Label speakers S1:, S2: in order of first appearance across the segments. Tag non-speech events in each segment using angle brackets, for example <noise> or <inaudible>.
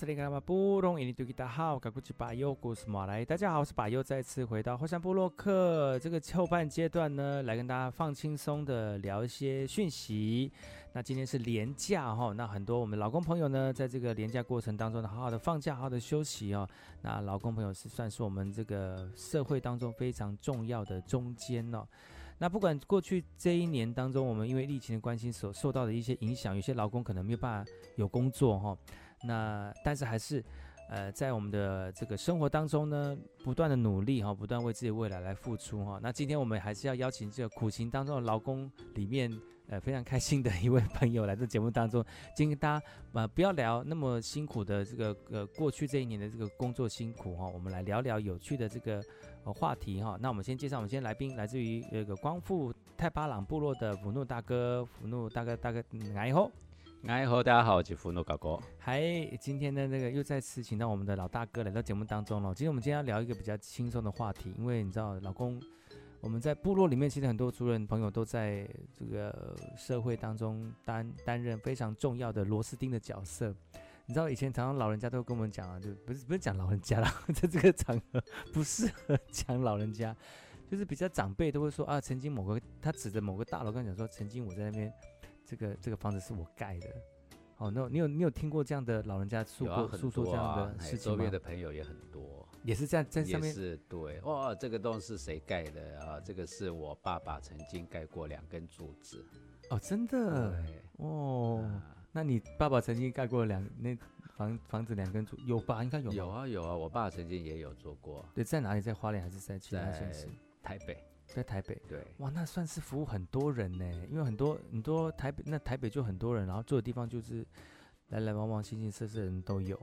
S1: 是林甘巴布隆伊尼杜吉达好，嘎古吉巴尤古斯马来，大家好，我是巴尤，再次回到火山部落克这个后半阶段呢，来跟大家放轻松的聊一些讯息。那今天是连假哈，那很多我们劳工朋友呢，在这个连假过程当中呢，好好的放假，好好的休息哦。那劳工朋友是算是我们这个社会当中非常重要的中间哦。那不管过去这一年当中，我们因为疫情的关系所受到的一些影响，有些劳工可能没有办法有工作哈。那但是还是，呃，在我们的这个生活当中呢，不断的努力哈，不断为自己未来来付出哈。那今天我们还是要邀请这个苦行当中的劳工里面，呃，非常开心的一位朋友来到节目当中，今天大家呃不要聊那么辛苦的这个呃过去这一年的这个工作辛苦哈，我们来聊聊有趣的这个呃话题哈。那我们先介绍我们今天来宾，来自于那个光复太巴朗部落的福努大哥，福努大哥大哥，来后。
S2: 哎，好，大家好，我是福努哥哥。
S1: 嗨，今天的那个又再次请到我们的老大哥来到节目当中了。今天我们今天要聊一个比较轻松的话题，因为你知道，老公，我们在部落里面，其实很多族人朋友都在这个社会当中担担任非常重要的螺丝钉的角色。你知道，以前常常老人家都会跟我们讲啊，就不是不是讲老人家啦，在这个场合不适合讲老人家，就是比较长辈都会说啊，曾经某个他指着某个大楼跟他讲说，曾经我在那边。这个这个房子是我盖的，哦，那你有你有听过这样的老人家诉过诉说这样的事情吗？
S2: 周边的朋友也很多，
S1: 也是这样在上面。
S2: 也是对，哇，这个洞是谁盖的啊？这个是我爸爸曾经盖过两根柱子。
S1: 哦，真的？哦，那你爸爸曾经盖过两那房房子两根柱有吧？应该有。
S2: 有啊有啊，我爸曾经也有做过。
S1: 对，在哪里？在花莲还是在其他城市？
S2: 台北。
S1: 在台北，
S2: 对，
S1: 哇，那算是服务很多人呢，因为很多很多台北，那台北就很多人，然后住的地方就是来来往往、形形色色的人都有，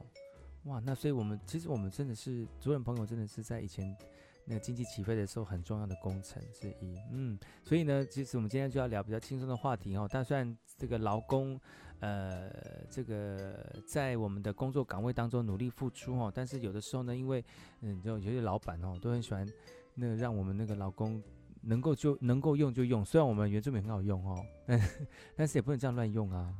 S1: 哇，那所以我们其实我们真的是主人朋友，真的是在以前那个经济起飞的时候很重要的工程之一，嗯，所以呢，其实我们今天就要聊比较轻松的话题哦，但虽然这个劳工，呃，这个在我们的工作岗位当中努力付出哦，但是有的时候呢，因为嗯，就有些老板哦都很喜欢那个让我们那个劳工。能够就能够用就用，虽然我们原住民很好用哦，但 <laughs> 但是也不能这样乱用啊。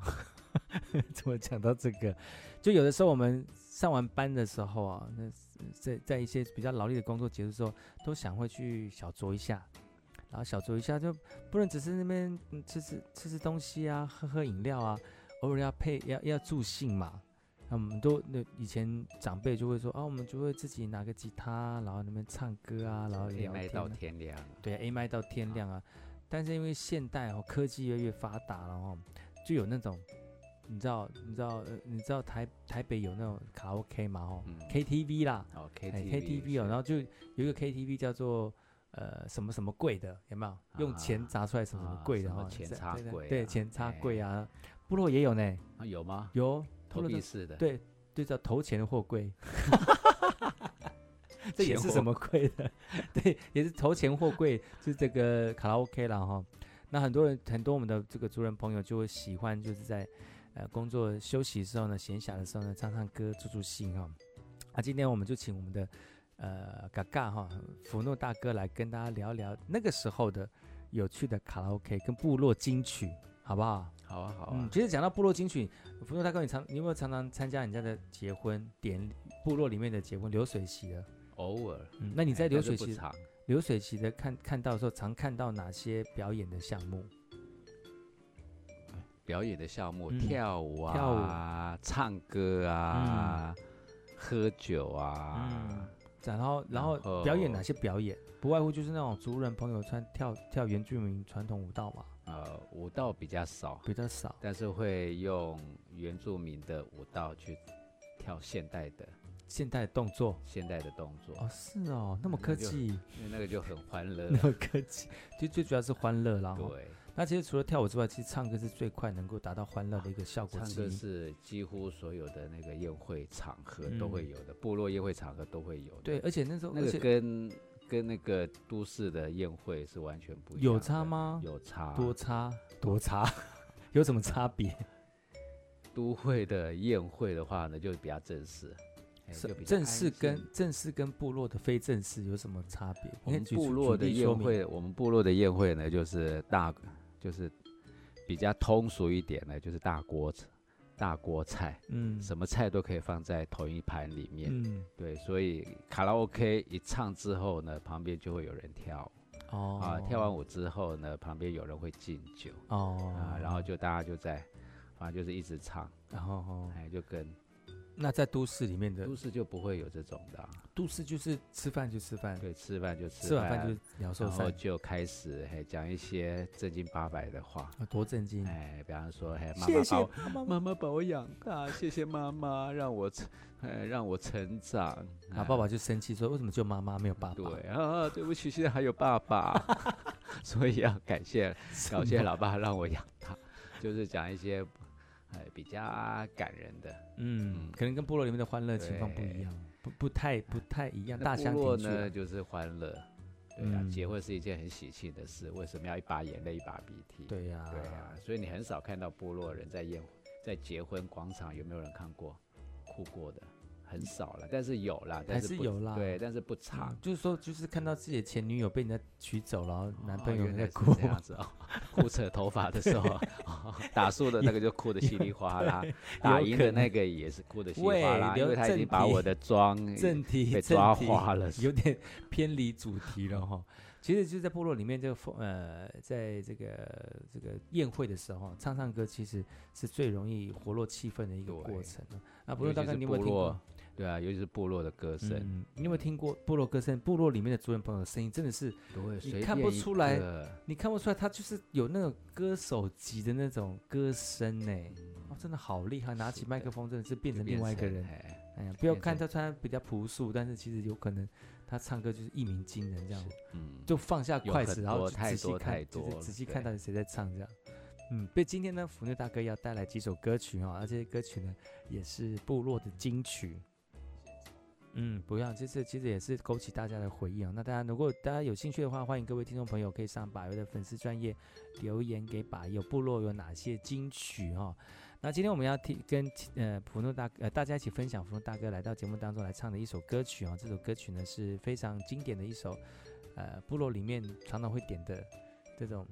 S1: <laughs> 怎么讲到这个？就有的时候我们上完班的时候啊，那在在一些比较劳力的工作结束之后，都想会去小酌一下，然后小酌一下就不能只是那边吃吃吃吃东西啊，喝喝饮料啊，偶尔要配要要助兴嘛。那我们都那以前长辈就会说啊，我们就会自己拿个吉他，然后那边唱歌啊，然后聊天、啊、
S2: 到天亮。
S1: 对，A 麦到天亮啊。但是因为现代哦，科技越来越发达了哦，就有那种，你知道，你知道，呃，你知道台台北有那种卡拉 OK 嘛？哦、嗯、，KTV 啦，
S2: 哦，KTV，
S1: 哎，KTV 哦，然后就有一个 KTV 叫做呃什么什么贵的，有没有？用钱砸出来什么什么柜的哈？
S2: 钱插柜，
S1: 对，钱插柜啊。部落也有呢。
S2: 啊，有吗？
S1: 有。
S2: 投币式的，
S1: 对对，叫投钱货柜，<laughs> 这也是什么贵的？<laughs> 对，也是投钱货柜，就是这个卡拉 OK 了哈。那很多人，很多我们的这个族人朋友就会喜欢，就是在呃工作休息的时候呢，闲暇的时候呢，唱唱歌助助兴哈。啊，今天我们就请我们的呃嘎嘎哈福诺大哥来跟大家聊聊那个时候的有趣的卡拉 OK 跟部落金曲，好不好？
S2: 好啊，好啊。
S1: 嗯，其实讲到部落金曲，福努大哥，你常你有没有常常参加人家的结婚典礼？部落里面的结婚流水席的？
S2: 偶尔。
S1: 嗯，那你在流水席流水席的看看到的时候，常看到哪些表演的项目？
S2: 表演的项目，跳舞啊，跳舞、唱歌啊，嗯、喝酒啊。
S1: 嗯。然后，然后表演哪些表演？不外乎就是那种族人朋友穿跳跳原住民传统舞蹈嘛。
S2: 呃，舞蹈比较少，
S1: 比较少，
S2: 但是会用原住民的舞蹈去跳现代的
S1: 现代动作，
S2: 现代的动作。
S1: 哦，是哦，那么科技，
S2: 因为那个就很欢乐，<laughs>
S1: 那么科技，其实最主要是欢乐啦。
S2: 对，
S1: 那其实除了跳舞之外，其实唱歌是最快能够达到欢乐的一个效果。
S2: 唱歌是几乎所有的那个宴会场合都会有的，部落宴会场合都会有的。
S1: 对，而且那时候
S2: 那个跟跟那个都市的宴会是完全不一样。
S1: 有差吗？
S2: 有差，
S1: 多差多差，<laughs> 有什么差别？
S2: 都会的宴会的话呢，就比较正式。
S1: 是正式跟正式跟部落的非正式有什么差别？
S2: 我们部落的宴会，我们部落的宴会呢，就是大，就是比较通俗一点呢，就是大锅大锅菜，嗯，什么菜都可以放在同一盘里面，嗯，对，所以卡拉 OK 一唱之后呢，旁边就会有人跳，哦，啊，跳完舞之后呢，旁边有人会敬酒，哦，啊，然后就大家就在，反正就是一直唱，然后哎，就跟。
S1: 那在都市里面的
S2: 都市就不会有这种的，
S1: 都市就是吃饭就吃饭，
S2: 对，吃饭就吃饭，
S1: 吃完饭就鸟兽散，
S2: 然后就开始还讲一些正经八百的话，
S1: 多正经。
S2: 哎，比方说还妈妈把我妈妈。把我养大，谢谢妈妈让我成，哎，让我成长，
S1: 然后爸爸就生气说为什么就妈妈没有爸爸？
S2: 对啊，对不起，现在还有爸爸，<laughs> 所以要感谢感谢老爸让我养大，就是讲一些。哎，比较感人的，
S1: 嗯，可能跟部落里面的欢乐情况不一样，不不太不太一样。大
S2: 部落呢就是欢乐，对呀，结婚是一件很喜庆的事，为什么要一把眼泪一把鼻涕？
S1: 对呀，
S2: 对呀，所以你很少看到部落人在宴在结婚广场有没有人看过哭过的？很少了，但是有啦，但是
S1: 还是有啦，
S2: 对，但是不长。
S1: 就是说，就是看到自己的前女友被人家娶走了，然后男朋友在哭，
S2: 这样子哦，哭扯头发的时候，<laughs> 打输的那个就哭得稀里哗啦，<laughs> 打赢的那个也是哭得稀里哗啦，因为他已经把我的妆
S1: 正题
S2: 给抓花了，
S1: 有点偏离主题了哈。其实就在部落里面，这个呃，在这个这个宴会的时候，唱唱歌其实是最容易活络气氛的一个过程。那不论大概你有没有听过？
S2: 对啊，尤其是部落的歌声，
S1: 嗯，你有没有听过部落歌声？部落里面的族人朋友的声音真的是，你看不出来，你看不出来，他就是有那种歌手级的那种歌声呢。哦，真的好厉害，拿起麦克风真的是变成另外一个人。哎呀，不要看他穿比较朴素，但是其实有可能他唱歌就是一鸣惊人这样。嗯，就放下筷子，然后仔细看，就是仔细看到底谁在唱这样。嗯，所以今天呢，福虐大哥要带来几首歌曲啊，而这些歌曲呢也是部落的金曲。嗯，不要，这次其实也是勾起大家的回忆啊。那大家如果大家有兴趣的话，欢迎各位听众朋友可以上把右的粉丝专页留言给把右部落有哪些金曲哈。那今天我们要听跟呃福虐大呃大家一起分享福虐大哥来到节目当中来唱的一首歌曲啊。这首歌曲呢是非常经典的一首，呃部落里面常常会点的这种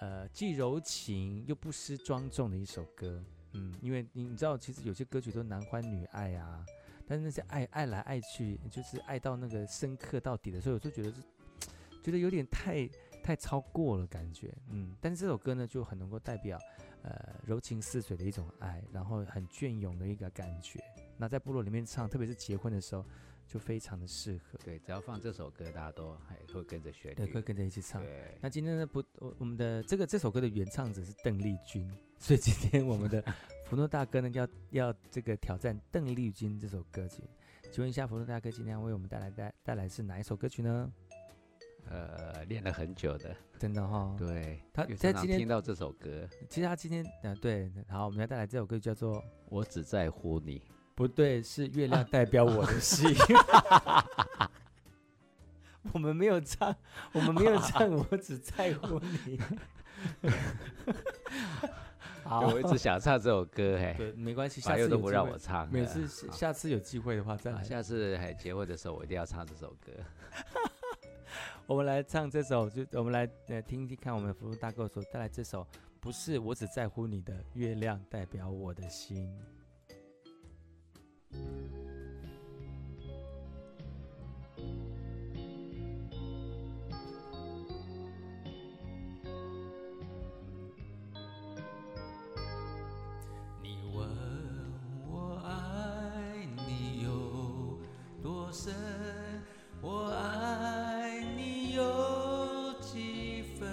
S1: 呃既柔情又不失庄重的一首歌。嗯，因为你你知道其实有些歌曲都男欢女爱啊。但是那些爱爱来爱去，就是爱到那个深刻到底的时候，我就觉得是 <tsk> 觉得有点太太超过了感觉，嗯。但是这首歌呢，就很能够代表呃柔情似水的一种爱，然后很隽永的一个感觉。那在部落里面唱，特别是结婚的时候，就非常的适合。
S2: 对，只要放这首歌，大家都还会跟着旋律，
S1: 对，会跟着一起唱。对。那今天呢，不，我我们的这个这首歌的原唱者是邓丽君，<laughs> 所以今天我们的。<laughs> 福诺大哥呢，要要这个挑战邓丽君这首歌曲，请问一下福诺大哥今天要为我们带来带带来是哪一首歌曲呢？
S2: 呃，练了很久的，
S1: 真的哈、哦。
S2: 对，他在今天听到这首歌，
S1: 其实他今天嗯、呃、对，好，我们要带来这首歌叫做《
S2: 我只在乎你》，
S1: 不对，是月亮代表我的心。<laughs> 我们没有唱，我们没有唱，我只在乎你。<laughs>
S2: 好，我一直想唱这首歌，嘿，
S1: 对，没关系，下次
S2: 都不让我唱。
S1: 每次下次有机会的话再来。
S2: 下次还结婚的时候，我一定要唱这首歌。<laughs>
S1: 我们来唱这首，就我们来呃听听看，我们福禄大哥所带来这首，不是我只在乎你的月亮代表我的心。
S2: 你问我爱你有多深我爱你有几分？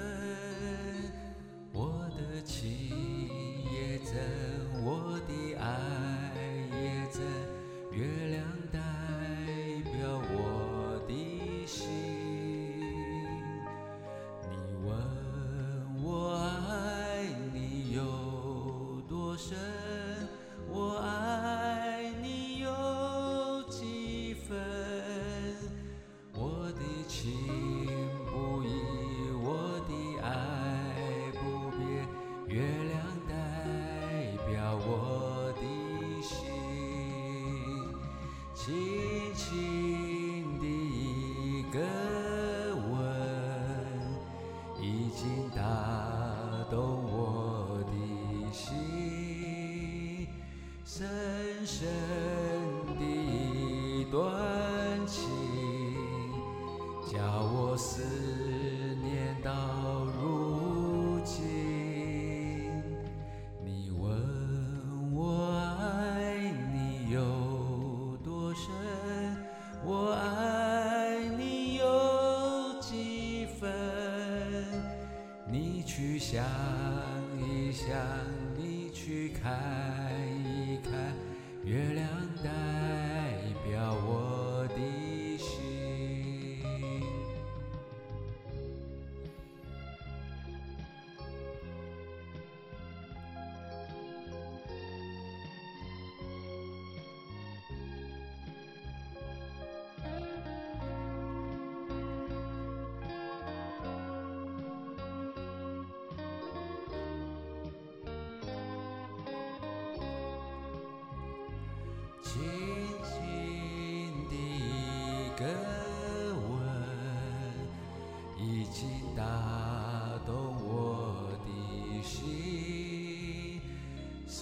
S2: 我的情也真我的爱深深的一段情，叫我思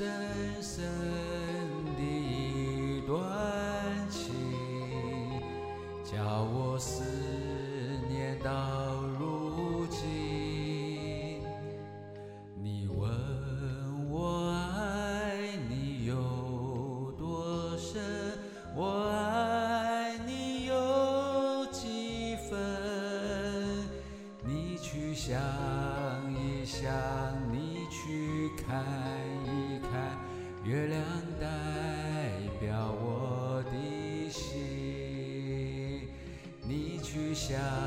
S2: 深深的一段情叫我思念到如今你问我爱你有多深我爱你有几分？你去想一想你去看。
S1: 去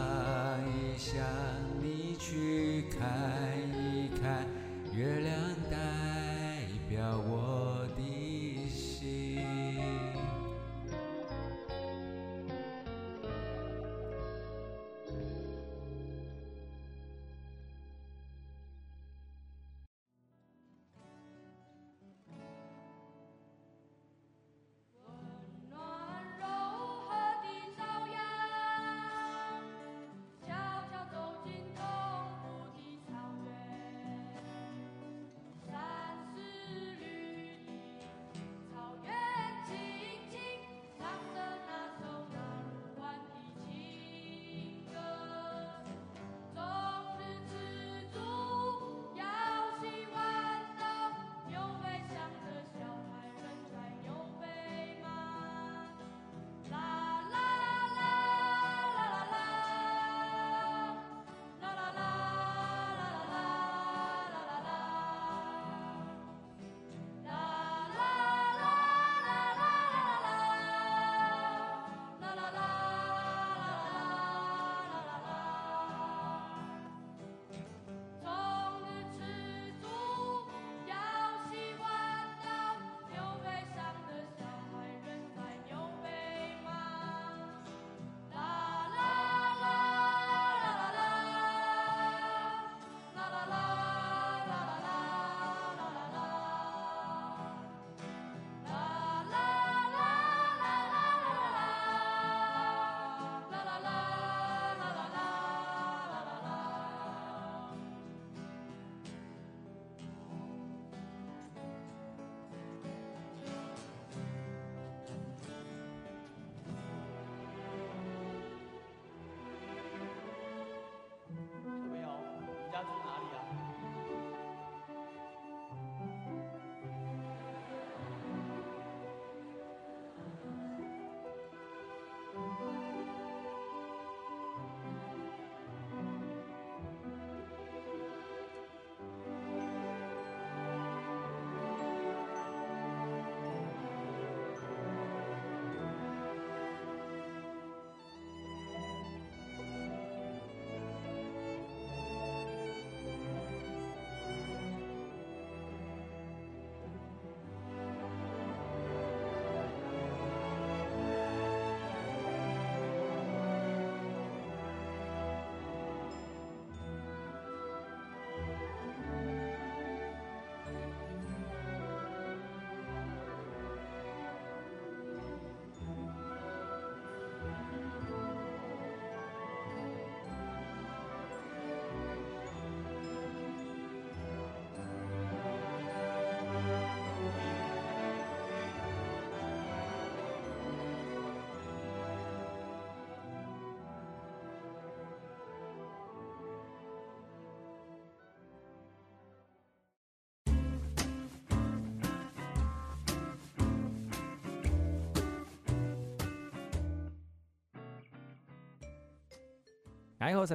S1: 大家好，我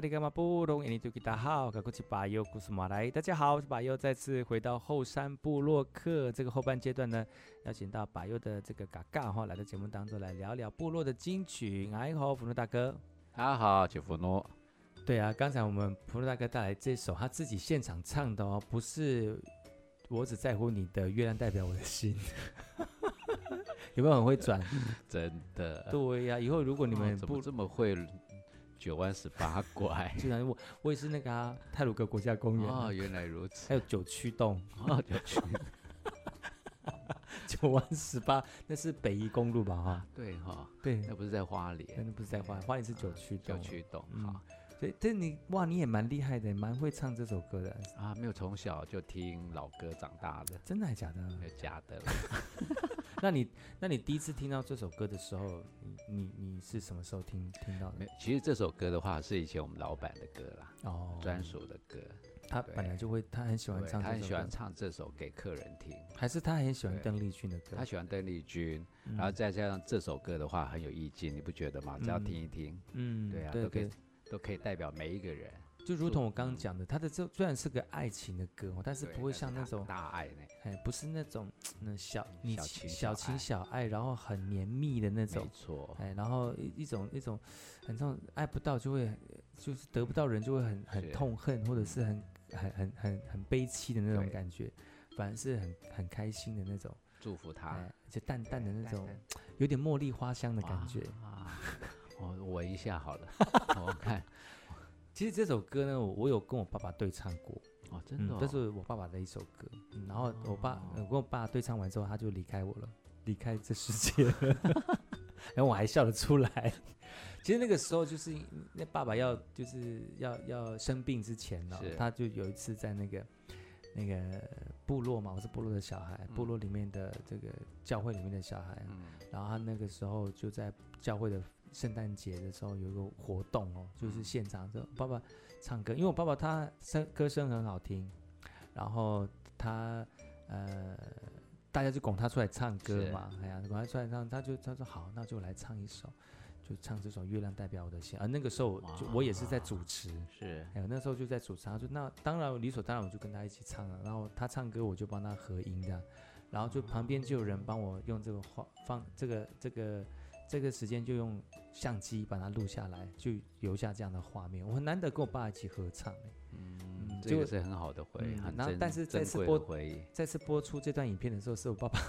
S1: 是巴佑，古斯马来。大家好，我是巴佑，再次回到后山部落客这个后半阶段呢，邀请到巴佑的这个嘎嘎哈来到节目当中来聊聊部落的金曲。哎呦，福诺大哥，
S2: 大家好，吉福诺。
S1: 对啊，刚才我们福诺大哥带来这首他自己现场唱的哦，不是我只在乎你的月亮代表我的心，<laughs> 有没有很会转？
S2: 真的。
S1: 对呀、啊，以后如果你们不、
S2: 哦、这么会。九弯十八拐，<laughs>
S1: 居然我我也是那个啊，泰鲁格国家公园。
S2: 哦，原来如此，
S1: 还有九曲洞。
S2: 哦，九曲，<laughs>
S1: 九弯十八，那是北宜公路吧？哈，
S2: 对哈，
S1: 对，
S2: 那不是在花莲，
S1: 那不是在花莲，花莲是九曲洞，
S2: 九曲洞，哈，
S1: 所以这你哇，你也蛮厉害的，蛮会唱这首歌的。
S2: 啊，没有从小就听老歌长大的，
S1: 真的还假的？
S2: 假的。<laughs> <laughs>
S1: 那你那你第一次听到这首歌的时候，你你是什么时候听听到的？没，
S2: 其实这首歌的话是以前我们老板的歌啦，哦，专属的歌。
S1: 他本来就会，他很喜欢唱，
S2: 他很喜欢唱这首给客人听。
S1: 还是他很喜欢邓丽君的歌？
S2: 他喜欢邓丽君，然后再加上这首歌的话很有意境，你不觉得吗？只要听一听，嗯，对啊，都可以都可以代表每一个人。
S1: 就如同我刚刚讲的，他的这虽然是个爱情的歌，但是不会像那种
S2: 大爱呢，
S1: 哎，不是那种那小你小情小爱，然后很绵密的那种，没错，哎，然后一一种一种很这种爱不到就会就是得不到人就会很很痛恨，或者是很很很很很悲戚的那种感觉，反而是很很开心的那种，
S2: 祝福他，
S1: 而且淡淡的那种有点茉莉花香的感觉
S2: 啊，我闻一下好了，<laughs> 我看。
S1: 其实这首歌呢，我我有跟我爸爸对唱过
S2: 哦，真的、哦嗯，这
S1: 是我爸爸的一首歌。嗯、然后我爸、哦呃、我跟我爸对唱完之后，他就离开我了，离开这世界了。<laughs> 然后我还笑得出来。其实那个时候就是那爸爸要就是要要生病之前呢，是他就有一次在那个那个部落嘛，我是部落的小孩，嗯、部落里面的这个教会里面的小孩。嗯、然后他那个时候就在教会的。圣诞节的时候有一个活动哦，就是现场这爸爸唱歌，因为我爸爸他声歌声很好听，然后他呃大家就拱他出来唱歌嘛，哎呀，拱他出来唱，他就他说好，那就来唱一首，就唱这首《月亮代表我的心》。而那个时候就我也是在主持，是，哎呦，那时候就在主持，他说那当然理所当然我就跟他一起唱了，然后他唱歌我就帮他合音这样，然后就旁边就有人帮我用这个话放这个这个。这个时间就用相机把它录下来，就留下这样的画面。我很难得跟我爸一起合唱，
S2: 嗯，这个是很好的回忆。
S1: 然后，但是再次播再次播出这段影片的时候，是我爸爸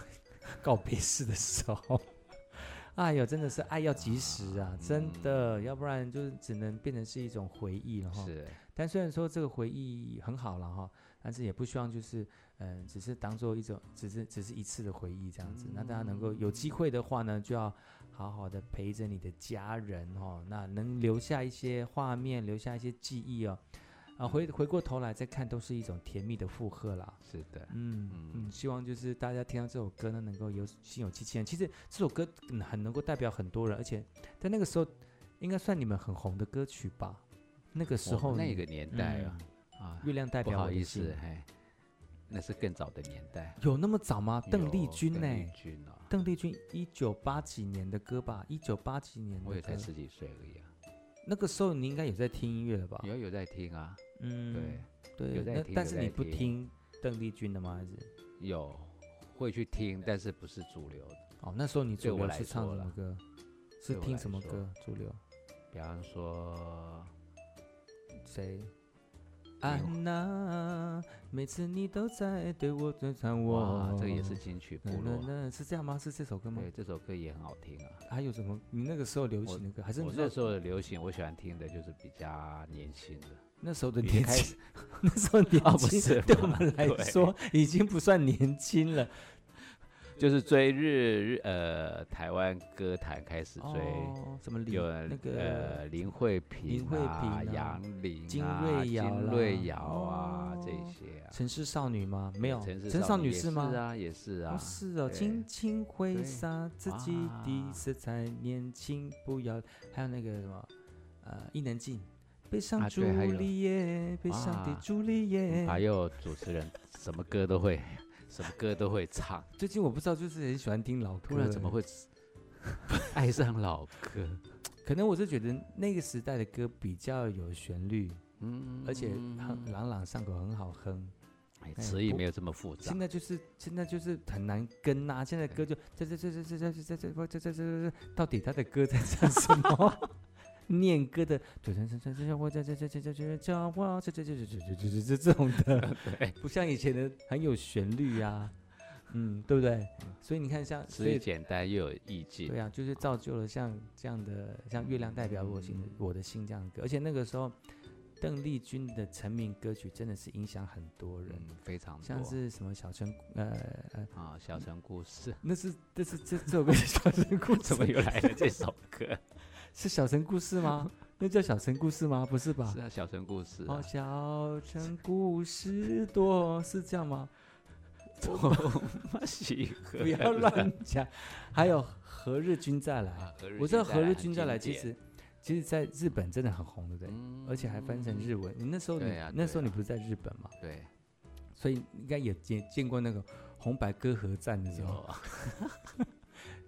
S1: 告别式的时候。<laughs> 哎呦，真的是爱要及时啊，真的，要不然就是只能变成是一种回忆了哈。是。但虽然说这个回忆很好了哈，但是也不希望就是。嗯，只是当做一种，只是只是一次的回忆这样子。嗯、那大家能够有机会的话呢，就要好好的陪着你的家人哦。那能留下一些画面，留下一些记忆哦。啊，回回过头来再看，都是一种甜蜜的负荷啦。
S2: 是的，
S1: 嗯嗯，嗯，希望就是大家听到这首歌呢，能够有心有戚戚焉。其实这首歌很能够代表很多人，而且在那个时候应该算你们很红的歌曲吧？那个时候
S2: 那个年代啊，嗯、啊，
S1: 月亮代表。
S2: 不好意思，嘿。那是更早的年代，
S1: 有那么早吗？邓丽君呢？邓丽君一九八几年的歌吧？一九八几年的歌，
S2: 我也才十几岁而已啊。
S1: 那个时候你应该有在听音乐了吧？
S2: 有有在听啊，
S1: 嗯，对对，有在听。但是你不听邓丽君的吗？还是
S2: 有会去听，但是不是主流的。
S1: 哦，那时候你主流是唱什么歌？是听什么歌？主流？
S2: 比方说
S1: 谁？安娜，每次你都在对我赞赏我。
S2: 这个也是金曲部落，
S1: 是这样吗？是这首歌吗？
S2: 对，这首歌也很好听啊。
S1: 还有什么？你那个时候流行的歌，还是
S2: 我那时候的流行？我喜欢听的就是比较年轻的。
S1: 那时候的年轻，<laughs> 那时候年轻，<laughs> 对我们来说已经不算年轻了。
S2: 就是追日日呃台湾歌坛开始追，
S1: 什么
S2: 有那个呃林慧萍啊、杨林、
S1: 金瑞瑶、
S2: 金瑞瑶啊这些啊。
S1: 城市少女吗？没有，城市少女是吗？
S2: 是啊，也是啊。
S1: 是哦，轻轻挥洒自己的色彩，年轻不要。还有那个什么呃伊能静，悲伤朱丽叶，悲伤的朱丽叶。
S2: 还有主持人什么歌都会。什么歌都会唱，
S1: 最近我不知道，就是很喜欢听老歌。
S2: 突然怎么会 <laughs> 爱上老歌？
S1: 可能我是觉得那个时代的歌比较有旋律，嗯，而且很朗朗上口，很好哼。
S2: 词也没有这么复杂。
S1: 现在就是现在就是很难跟呐，现在歌就这这这这这这这这这这这这，到底他的歌在唱什么？念歌的，这这这这这我这这这这这这这这这这这这这这这种的，不像以前的很有旋律呀，嗯，对不对？所以你看，像
S2: 所以简单又有意境，
S1: 对啊，就是造就了像这样的像《月亮代表我心》我的心这样的歌，而且那个时候。邓丽君的成名歌曲真的是影响很多人，
S2: 嗯、非常多，
S1: 像是什么小城呃呃
S2: 啊小城故事，
S1: 那是那是这这首歌小城故事
S2: 怎么又来了这首歌？
S1: 是小城故事吗？<laughs> 那叫小城故事吗？不是吧？
S2: 是啊，小城故事、啊。
S1: 哦，小城故事多是这样吗？<laughs>
S2: 多么喜欢，
S1: 不要乱讲。还有何日君再来？啊、我知道何日君再来其实。其实，在日本真的很红，对不对？嗯、而且还翻成日文。你那时候你，你、啊、那时候你不是在日本吗？
S2: 对。
S1: 所以应该也见见过那个红白歌合战的时候，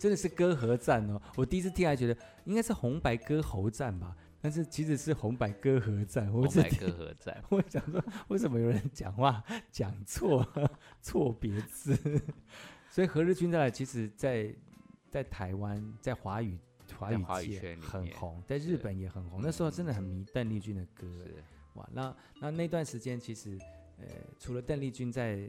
S1: 真的是歌合战哦！我第一次听还觉得应该是红白歌喉战吧，但是其实是红白歌合战。
S2: 红白歌合战。<laughs>
S1: 我想说，为什么有人讲话讲错 <laughs> 错别字？<laughs> 所以何日君再来，其实在在台湾，在华语。华语界很红，在日本也很红。那时候真的很迷邓丽君的歌。哇，那那那段时间其实，呃，除了邓丽君在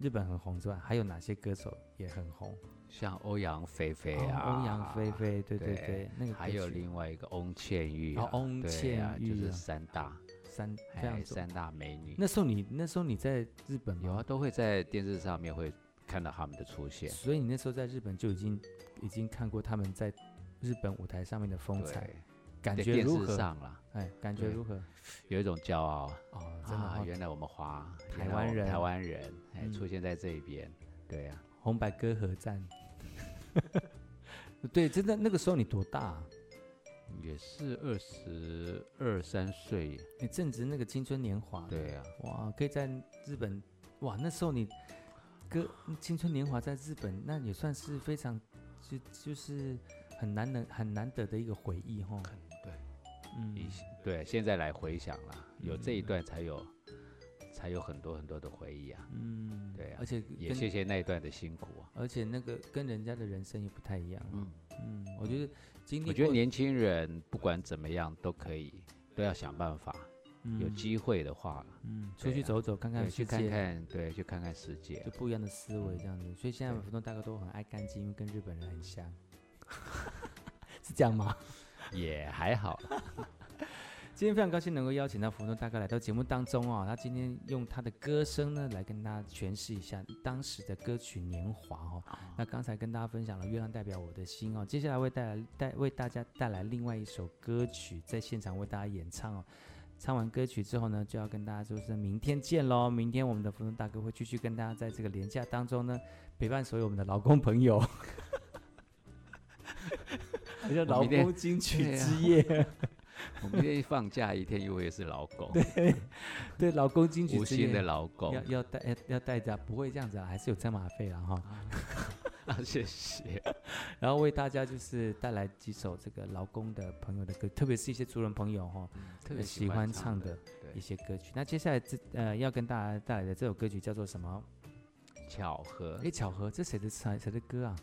S1: 日本很红之外，还有哪些歌手也很红？
S2: 像欧阳菲菲啊，
S1: 欧阳菲菲，对对对，那个
S2: 还有另外一个翁倩玉，
S1: 哦，翁倩玉
S2: 就是三大
S1: 三
S2: 这样三大美女。
S1: 那时候你那时候你在日本
S2: 有啊，都会在电视上面会看到他们的出现。
S1: 所以你那时候在日本就已经已经看过他们在。日本舞台上面的风采，感觉如何？
S2: 上了，
S1: 哎，感觉如何？
S2: 有一种骄傲
S1: 哦，真的，
S2: 原来我们华
S1: 台湾人，
S2: 台湾人哎，出现在这一边，对呀，
S1: 红白歌合战，<laughs> 对，真的那个时候你多大？
S2: 也是二十二三岁，
S1: 你正值那个青春年华，
S2: 对啊，
S1: 哇，可以在日本，哇，那时候你哥青春年华在日本，那也算是非常就就是。很难能很难得的一个回忆哈，
S2: 对，嗯，对，现在来回想了，有这一段才有，才有很多很多的回忆啊，嗯，对啊，
S1: 而且
S2: 也谢谢那一段的辛苦啊，
S1: 而且那个跟人家的人生也不太一样，嗯。嗯，我觉得今天
S2: 我觉得年轻人不管怎么样都可以，都要想办法，有机会的话，
S1: 嗯，出去走走看看，
S2: 去看看，对，去看看世界，
S1: 就不一样的思维这样子，所以现在福东大哥都很爱干净，因为跟日本人很像。<laughs> 是这样吗？<laughs>
S2: 也还好。
S1: 今天非常高兴能够邀请到福东大哥来到节目当中哦。他今天用他的歌声呢，来跟大家诠释一下当时的歌曲《年华》哦。那刚才跟大家分享了《月亮代表我的心》哦，接下来为带来带为大家带来另外一首歌曲，在现场为大家演唱哦。唱完歌曲之后呢，就要跟大家说声明天见喽。明天我们的福东大哥会继续跟大家在这个连假当中呢，陪伴所有我们的劳工朋友。<laughs> <laughs> 叫劳工金曲之夜，<laughs>
S2: 我们今天放假一天，因为是劳工。
S1: 对，<laughs> 对，劳工金曲之夜。
S2: 无薪的劳工
S1: 要要带要要带着，不会这样子啊，还是有车马费了哈。
S2: 啊，<laughs> 谢谢。
S1: 然后为大家就是带来几首这个劳工的朋友的歌，特别是一些族人朋友哈，特别喜欢唱的一些歌曲。那接下来这呃要跟大家带来的这首歌曲叫做什么？
S2: 巧合。
S1: 哎，巧合，这谁的唱谁的歌啊？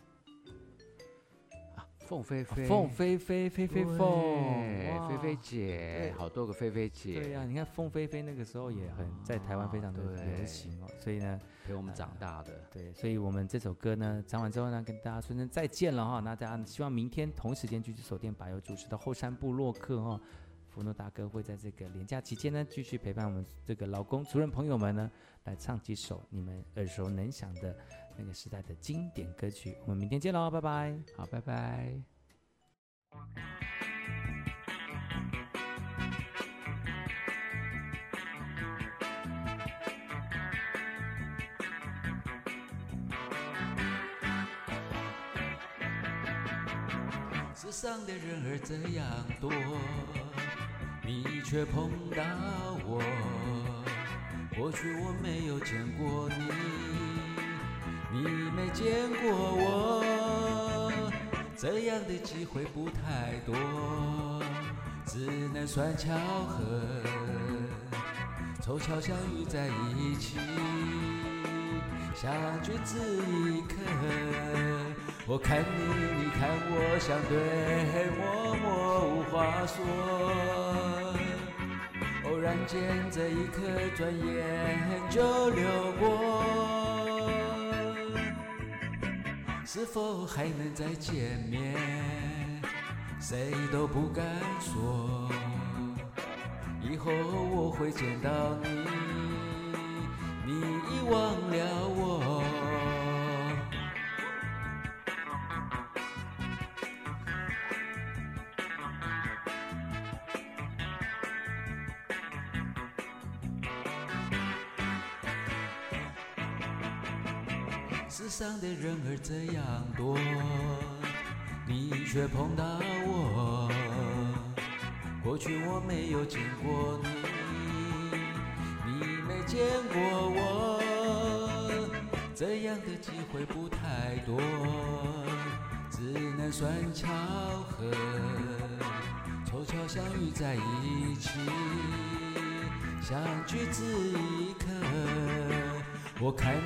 S2: 凤飞飞，
S1: 凤飞飞，飞飞凤，
S2: 飞飞姐，好多个飞飞姐。
S1: 对呀，你看凤飞飞那个时候也很在台湾非常的流行哦，所以呢，
S2: 陪我们长大的。
S1: 对，所以我们这首歌呢唱完之后呢，跟大家说声再见了哈。那大家希望明天同时间继续锁定百有主持的后山部落客哈。福诺大哥会在这个连假期间呢，继续陪伴我们这个老公族人朋友们呢，来唱几首你们耳熟能详的。那个时代的经典歌曲，我们明天见喽，拜拜。
S2: 好，拜拜。世上的人儿这样多，你却碰到我，或许我没有见过你。你没见过我，这样的机会不太多，只能算巧合，凑巧相遇在一起，相聚只一刻。我看你，你看我，相对默默无话说。偶然间，这一刻转眼就流过。是否还能再见面？谁都不敢说。以后我会见到你，你已忘了人儿这样多，你却碰到我。过去我没有见过你，你没见过我，这样的机会不太多，只能算巧合，凑巧相遇在一起，相聚只一刻。我看你，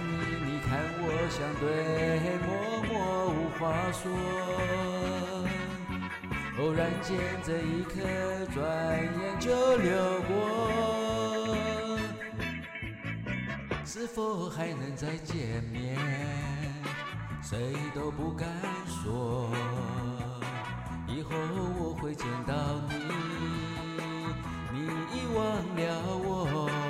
S2: 你看我，相对默默无话说。偶然间，这一刻转眼就流过。是否还能再见面？谁都不敢说。以后我会见到你，你遗忘了我。